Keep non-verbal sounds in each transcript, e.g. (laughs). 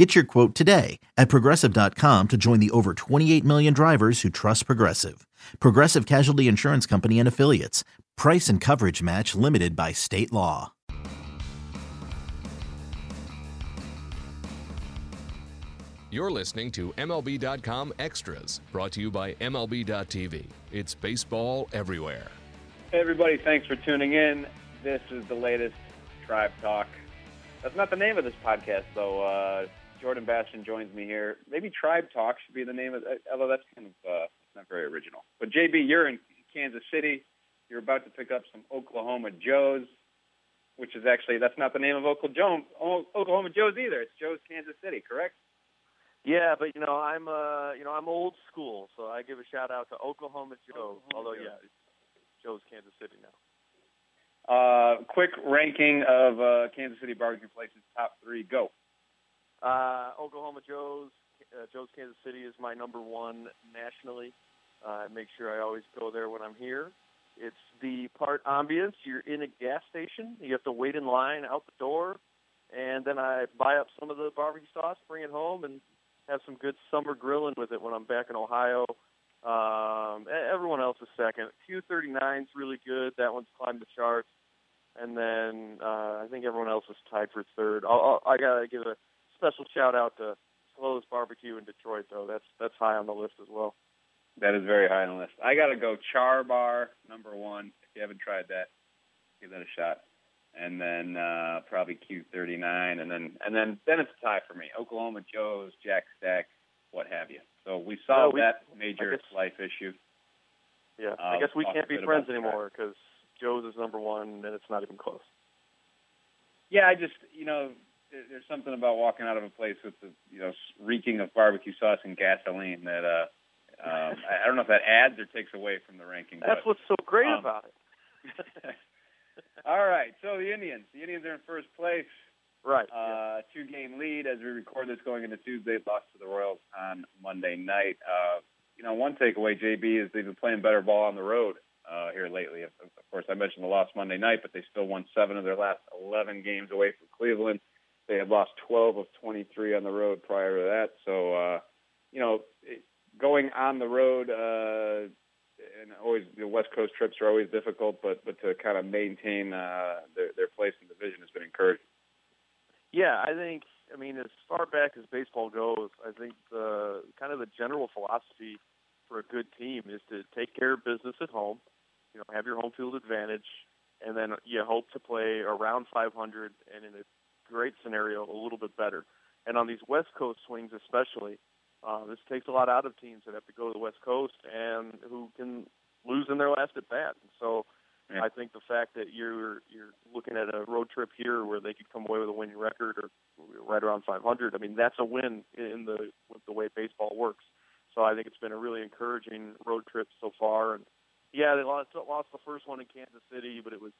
Get your quote today at progressive.com to join the over 28 million drivers who trust Progressive. Progressive Casualty Insurance Company and Affiliates. Price and coverage match limited by state law. You're listening to MLB.com Extras, brought to you by MLB.tv. It's baseball everywhere. Hey, everybody, thanks for tuning in. This is the latest Tribe Talk. That's not the name of this podcast, though. Uh, Jordan Bastian joins me here. Maybe Tribe Talk should be the name of it, although that's kind of uh, not very original. But JB, you're in Kansas City. You're about to pick up some Oklahoma Joe's, which is actually that's not the name of Oklahoma Oklahoma Joe's either. It's Joe's Kansas City, correct? Yeah, but you know I'm uh you know I'm old school, so I give a shout out to Oklahoma Joe. Oklahoma although yeah, Joe's Kansas City now. Uh, quick ranking of uh, Kansas City barbecue places, top three. Go. Uh, Oklahoma Joe's uh, Joe's Kansas City is my number one nationally. Uh, I make sure I always go there when I'm here. It's the part ambience. You're in a gas station. You have to wait in line out the door, and then I buy up some of the barbecue sauce, bring it home, and have some good summer grilling with it when I'm back in Ohio. Um, everyone else is second. Q39 is really good. That one's climbed the charts. And then uh, I think everyone else is tied for third. I'll, I'll, I gotta give a special shout out to Slow's Barbecue in Detroit, though. That's that's high on the list as well. That is very high on the list. I got to go Char Bar number one. If you haven't tried that, give that a shot. And then uh, probably Q39, and then and then then it's a tie for me. Oklahoma Joe's, Jack Stack, what have you. So we solved we- that major guess- life issue. Yeah, Uh, I guess we can't be friends anymore because Joe's is number one, and it's not even close. Yeah, I just you know there's something about walking out of a place with the you know reeking of barbecue sauce and gasoline that uh um, I I don't know if that adds or takes away from the ranking. That's but, what's so great um, about it. (laughs) All right, so the Indians. The Indians are in first place. Right. yeah. Uh, two game lead as we record this going into Tuesday. Lost to the Royals on Monday night. Uh, you know, one takeaway, JB, is they've been playing better ball on the road uh, here lately. Of, of course, I mentioned the loss Monday night, but they still won seven of their last 11 games away from Cleveland. They had lost 12 of 23 on the road prior to that. So, uh, you know, going on the road, uh, and always the West Coast trips are always difficult, but but to kind of maintain uh, their their place in the division has been encouraging. Yeah, I think. I mean, as far back as baseball goes, I think the kind of the general philosophy for a good team is to take care of business at home. You know, have your home field advantage, and then you hope to play around 500, and in a great scenario, a little bit better. And on these West Coast swings, especially, uh, this takes a lot out of teams that have to go to the West Coast and who can lose in their last at bat. And so, Yeah. I think the fact that you're you're looking at a road trip here where they could come away with a winning record or right around 500. I mean, that's a win in the with the way baseball works. So I think it's been a really encouraging road trip so far. And yeah, they lost lost the first one in Kansas City, but it was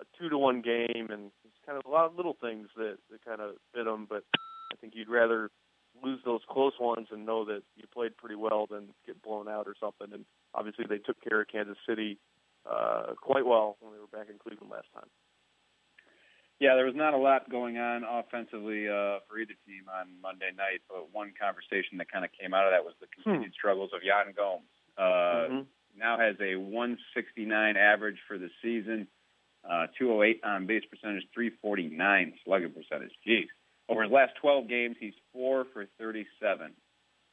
a two to one game, and it's kind of a lot of little things that that kind of bit them. But I think you'd rather lose those close ones and know that you played pretty well than get blown out or something. And obviously, they took care of Kansas City uh, quite well when they were back in Cleveland last time. Yeah, there was not a lot going on offensively uh, for either team on Monday night, but one conversation that kind of came out of that was the continued struggles of Yan Gomes. Uh, Mhm. Now has a 169 average for the season, uh, 208 on base percentage, 349 slugging percentage. Jeez. Over his last 12 games, he's four for 37.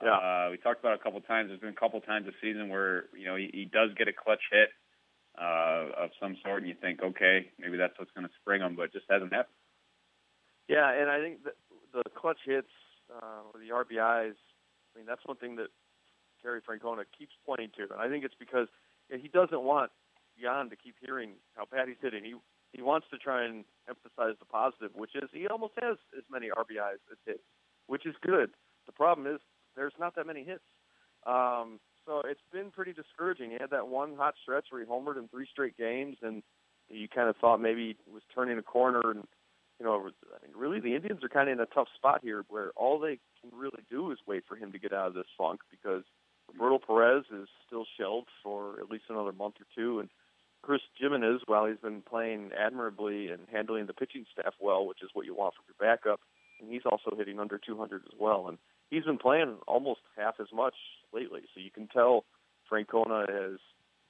Yeah. Uh, we talked about a couple times. There's been a couple times this season where you know he, he does get a clutch hit uh, of some sort, and you think, okay, maybe that's what's going to spring him, but it just hasn't happened. Yeah, and I think that the clutch hits uh, or the RBIs. I mean, that's one thing that Terry Francona keeps pointing to, and I think it's because you know, he doesn't want Yan to keep hearing how bad he's hitting. He he wants to try and emphasize the positive, which is he almost has as many RBIs as hits, which is good. The problem is there's not that many hits. Um, So it's been pretty discouraging. He had that one hot stretch where he homered in three straight games, and you kind of thought maybe he was turning a corner. And you know, I mean, really, the Indians are kind of in a tough spot here, where all they can really do is wait for him to get out of this funk because Roberto Perez is still shelved for at least another month or two, and Chris Gimenez, while he's been playing admirably and handling the pitching staff well, which is what you want from your backup, and he's also hitting under 200 as well. And he's been playing almost half as much lately, so you can tell Francona has,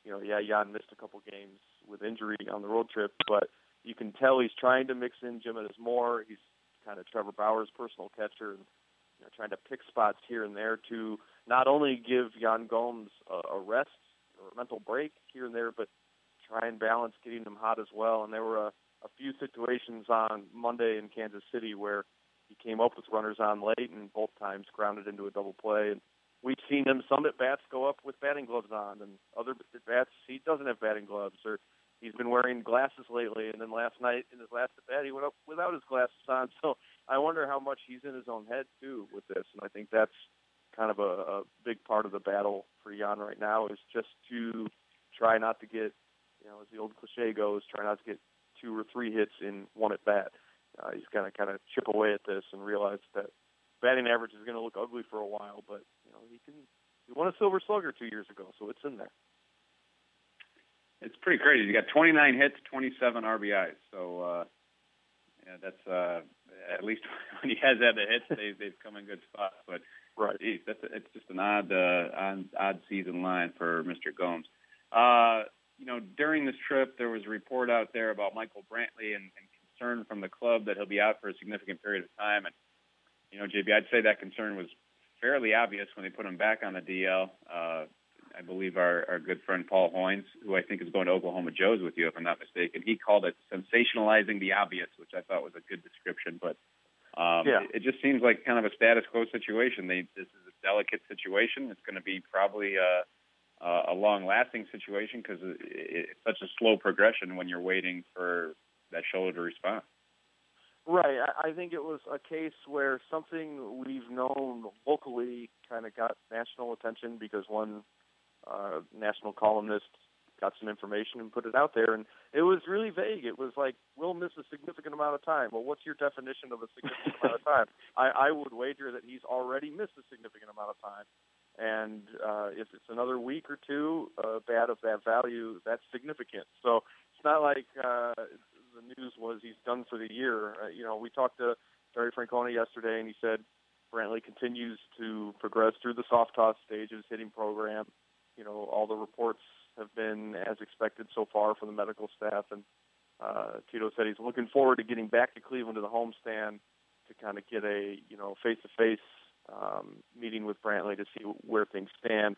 you know, yeah, Yan missed a couple games with injury on the road trip, but you can tell he's trying to mix in Gimenez more. He's kind of Trevor Bauer's personal catcher and you know, trying to pick spots here and there to not only give Yan Gomes a rest or a mental break here and there, but try and balance getting him hot as well. And there were a, a few situations on Monday in Kansas City where he came up with runners on late and both times grounded into a double play. And we've seen him some at bats go up with batting gloves on, and other at bats he doesn't have batting gloves, or he's been wearing glasses lately. And then last night in his last at bat, he went up without his glasses on. (laughs) So I wonder how much he's in his own head too with this. And I think that's kind of a, a big part of the battle for Yan right now is just to try not to get you know, as the old cliche goes, try not to get two or three hits in one at bat. Uh, he's to kind of chip away at this and realize that batting average is going to look ugly for a while, but you know he can. He won a Silver Slugger two years ago, so it's in there. It's pretty crazy. You got 29 hits, 27 RBIs. So uh, yeah, that's uh, at least (laughs) when he has had the hits, they've they've come in good spots. But right, geez, that's a, it's just an odd uh, odd, odd season line for Mr. Gomes. Uh, you know, during this trip, there was a report out there about Michael Brantley and, and concern from the club that he'll be out for a significant period of time. And, you know, JB, I'd say that concern was fairly obvious when they put him back on the DL. Uh, I believe our, our good friend Paul Hoynes, who I think is going to Oklahoma Joe's with you, if I'm not mistaken, he called it sensationalizing the obvious, which I thought was a good description. But um, yeah. it, it just seems like kind of a status quo situation. They, this is a delicate situation. It's going to be probably uh, uh, a long-lasting situation because it, it's such a slow progression when you're waiting for that shoulder to respond. Right. I, I think it was a case where something we've known locally kind of got national attention because one uh, national columnist got some information and put it out there, and it was really vague. It was like, "We'll miss a significant amount of time." Well, what's your definition of a significant amount of (laughs) time? I, I would wager that he's already missed a significant amount of time, and uh, if it's another week or two uh, bad of that value, that's significant. So it's not like uh, the news was he's done for the year. Uh, you know, we talked to Terry Francona yesterday, and he said Brantley continues to progress through the soft toss stage of his hitting program. You know, all the reports have been as expected so far from the medical staff, and uh, Tito said he's looking forward to getting back to Cleveland to the homestand to kind of get a you know face to face um, meeting with Brantley to see where things stand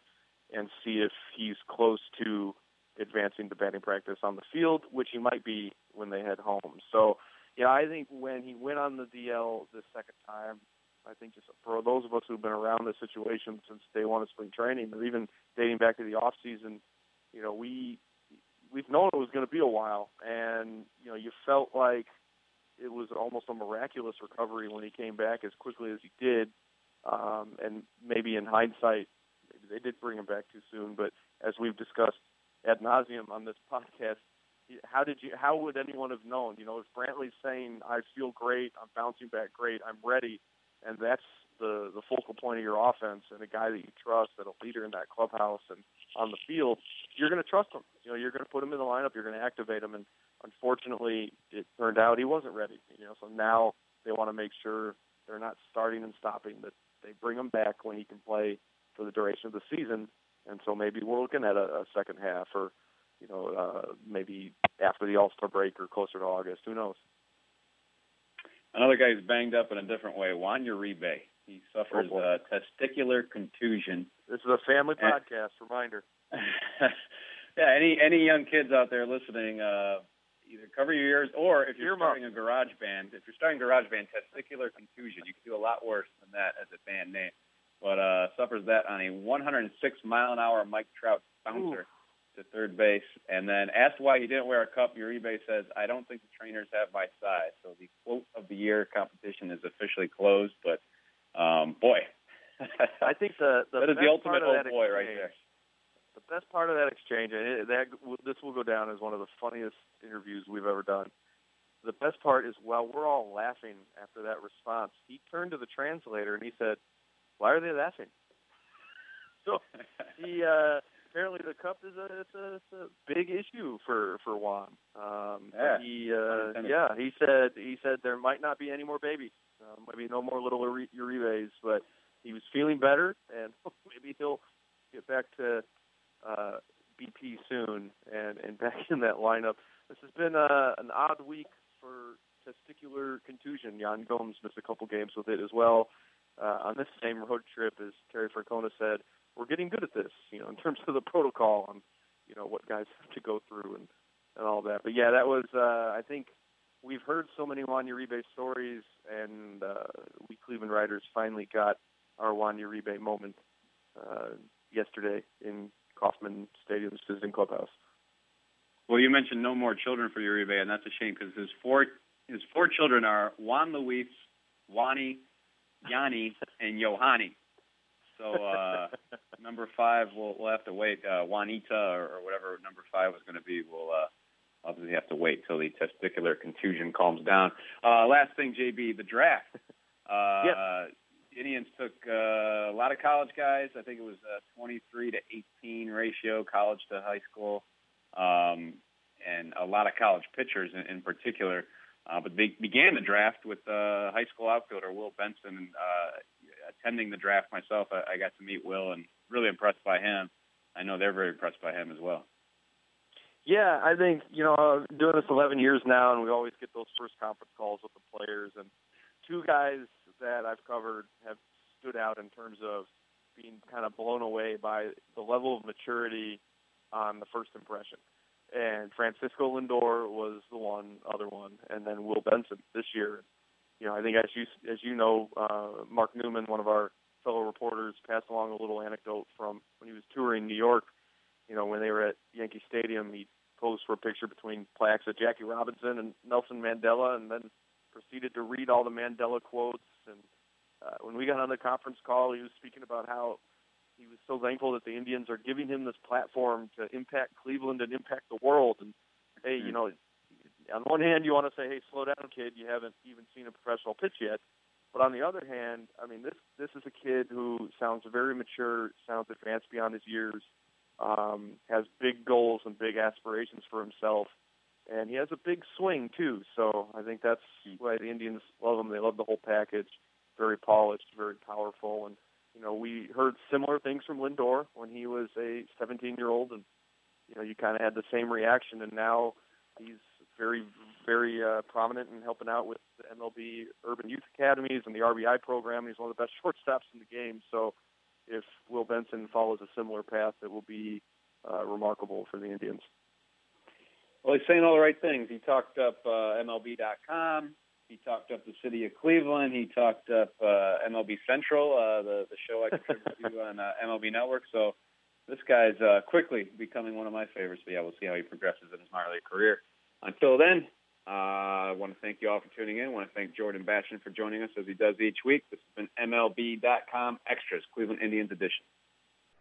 and see if he's close to advancing to batting practice on the field, which he might be when they head home. So, yeah, I think when he went on the DL this second time, I think just for those of us who've been around this situation since day one of spring training, or even dating back to the off season, you know, we we've known it was going to be a while, and you know, you felt like it was almost a miraculous recovery when he came back as quickly as he did. Um, and maybe in hindsight, maybe they did bring him back too soon. But as we've discussed ad nauseum on this (laughs) podcast, how did you? How would anyone have known? You know, if Brantley's saying, "I feel great, I'm bouncing back great, I'm ready," and that's the the focal point of your offense, and a guy that you trust, that a leader in that clubhouse and on the field, you're going to trust him. You know, you're going to put him in the lineup, you're going to activate him, and unfortunately, it turned out he wasn't ready. You know, so now they want to make sure they're not starting and stopping, that they bring him back when he can play for the duration of the season. And so maybe we're looking at a, a second half, or you know, uh, maybe after the All Star break or closer to August. Who knows? Another guy who's banged up in a different way, Juan Uribe. He suffers oh a testicular contusion. This is a family and, podcast. Reminder. (laughs) yeah, any any young kids out there listening, uh, either cover your ears or if you're starting a garage band, if you're starting a garage band, testicular contusion, you can do a lot worse than that as a band name. But uh, suffers that on a 106 mile an hour Mike Trout bouncer Ooh. to third base, and then asked why he didn't wear a cup. Uribe says, "I don't think the trainers have my size." So the quote of the year competition is officially closed. But um, boy, I think the, the (laughs) that is the ultimate old boy right there. Best part of that exchange, and it, that this will go down as one of the funniest interviews we've ever done. The best part is while we're all laughing after that response, he turned to the translator and he said, "Why are they laughing?" (laughs) So he uh, apparently the cup is a it's a, it's a big issue for for Juan. Um, yeah. He uh, yeah he said he said there might not be any more babies, um, maybe no more little Uribes, but he was feeling better and (laughs) maybe he'll get back to uh, BP soon and and (laughs) back in that lineup. This has been uh, an odd week for testicular contusion. Yan Gomes missed a couple games with it as well. Uh, on this same road trip, as Terry Francona said, we're getting good at this, you know, in terms of the protocol on, you know, what guys have to go through and, and all that. But yeah, that was, uh, I think we've heard so many Juan Uribe stories, and uh, we Cleveland writers finally got our Juan Uribe moment uh, yesterday in Kauffman Stadium's visiting clubhouse. Well, you mentioned no more children for Uribe, and that's a shame because his four his four children are Juan Luis, Wani, Yanni, and Yohani. So uh, number five, we'll, we'll have to wait. Uh, Juanita or, or whatever number five was going to be, we'll uh, obviously have to wait till the testicular contusion calms down. Uh, last thing, JB, the draft. Uh, yep. Indians took uh, a lot of college guys. I think it was a 23 to 18 ratio, college to high school, um, and a lot of college pitchers in, in particular. Uh, but they began the draft with uh, high school outfielder Will Benson. Uh, attending the draft myself, I, I got to meet Will and really impressed by him. I know they're very impressed by him as well. Yeah, I think you know, doing this 11 years now, and we always get those first conference calls with the players. And two guys that I've covered have stood out in terms of being kind of blown away by the level of maturity on the first impression. And Francisco Lindor was the one other one, and then Will Benson this year you know, I think as you as you know, uh, Mark Newman, one of our fellow reporters, passed along a little anecdote from when he was touring New York. You know, when they were at Yankee Stadium, he posed for a picture between plaques of Jackie Robinson and Nelson Mandela, and then proceeded to read all the Mandela quotes. And uh, when we got on the conference call, he was speaking about how he was so thankful that the Indians are giving him this platform to impact Cleveland and impact the world. And hey, you know, on one hand, you want to say, "Hey, slow down, kid. You haven't even seen a professional pitch yet." But on the other hand, I mean, this this is a kid who sounds very mature, sounds advanced beyond his years, um, has big goals and big aspirations for himself, and he has a big swing too. So I think that's why the Indians love him. They love the whole package. Very polished, very powerful, and you know we heard similar things from Lindor when he was a 17-year-old, and you know you kind of had the same reaction, and now he's very, very uh, prominent in helping out with the MLB Urban Youth Academies and the RBI program. He's one of the best (laughs) shortstops in the game. So if Will Benson follows a similar path, it will be uh, remarkable for the Indians. Well, he's saying all the right things. He talked up uh, MLB.com. He talked up the city of Cleveland. He talked up uh, MLB Central, uh, the the show I contribute to on uh, MLB Network. So this guy's uh, quickly becoming one of my favorites. But yeah, we'll see how he progresses in his minor league career. Until then, uh, I want to thank you all for tuning in. I want to thank Jordan Bastian for joining us as he does each week. This has been MLB.com Extras, Cleveland Indians edition.